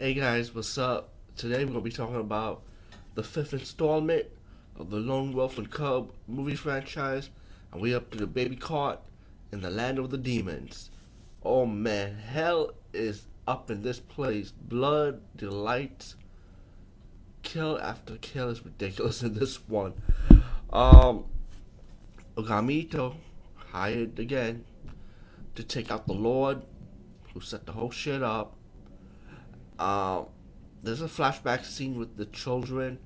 Hey guys, what's up? Today we're gonna be talking about the fifth installment of the Lone Wolf and Cub movie franchise, and we up to the baby cart in the land of the demons. Oh man, hell is up in this place. Blood, delight, kill after kill is ridiculous in this one. Um, Ogami Itto hired again to take out the Lord, who set the whole shit up. Um, there's a flashback scene with the children,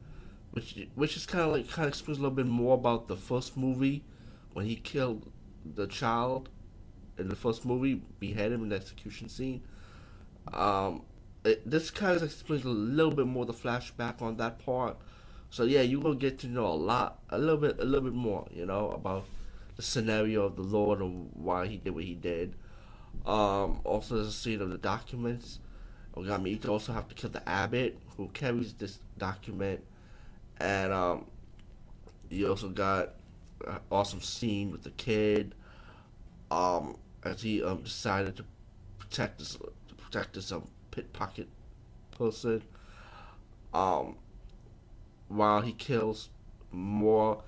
which which is kind of like kind of explains a little bit more about the first movie when he killed the child in the first movie, beheaded him in the execution scene. Um, it, this kind of explains a little bit more the flashback on that part. So yeah, you will get to know a lot, a little bit, a little bit more, you know, about the scenario of the Lord and why he did what he did. Um, also, there's a scene of the documents. Ogami you also have to kill the abbot who carries this document, and um, you also got an awesome scene with the kid, um, as he um decided to protect this to protect this um pickpocket person, um, while he kills more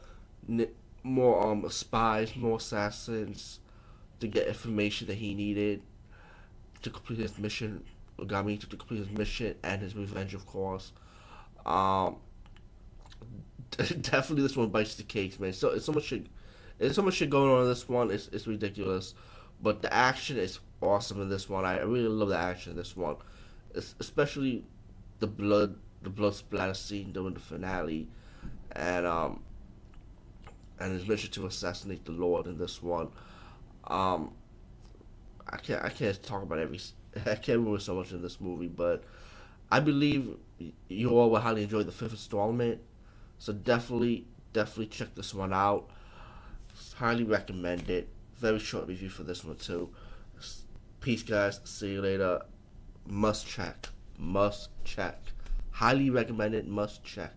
more um spies, more assassins to get information that he needed to complete his mission. Ogami to complete his mission and his revenge, of course. Um, definitely this one bites the cakes, man. So it's so much shit. There's so much shit going on in this one. It's it's ridiculous, but the action is awesome in this one. I really love the action in this one, it's, especially the blood the blood splatter scene during the finale, and um and his mission to assassinate the Lord in this one. Um, I can't I can't talk about every I can't remember so much in this movie, but I believe you all will highly enjoy the fifth installment. So definitely definitely check this one out. Highly recommend it. Very short review for this one too. Peace, guys. See you later. Must check. Must check. Highly recommended. Must check.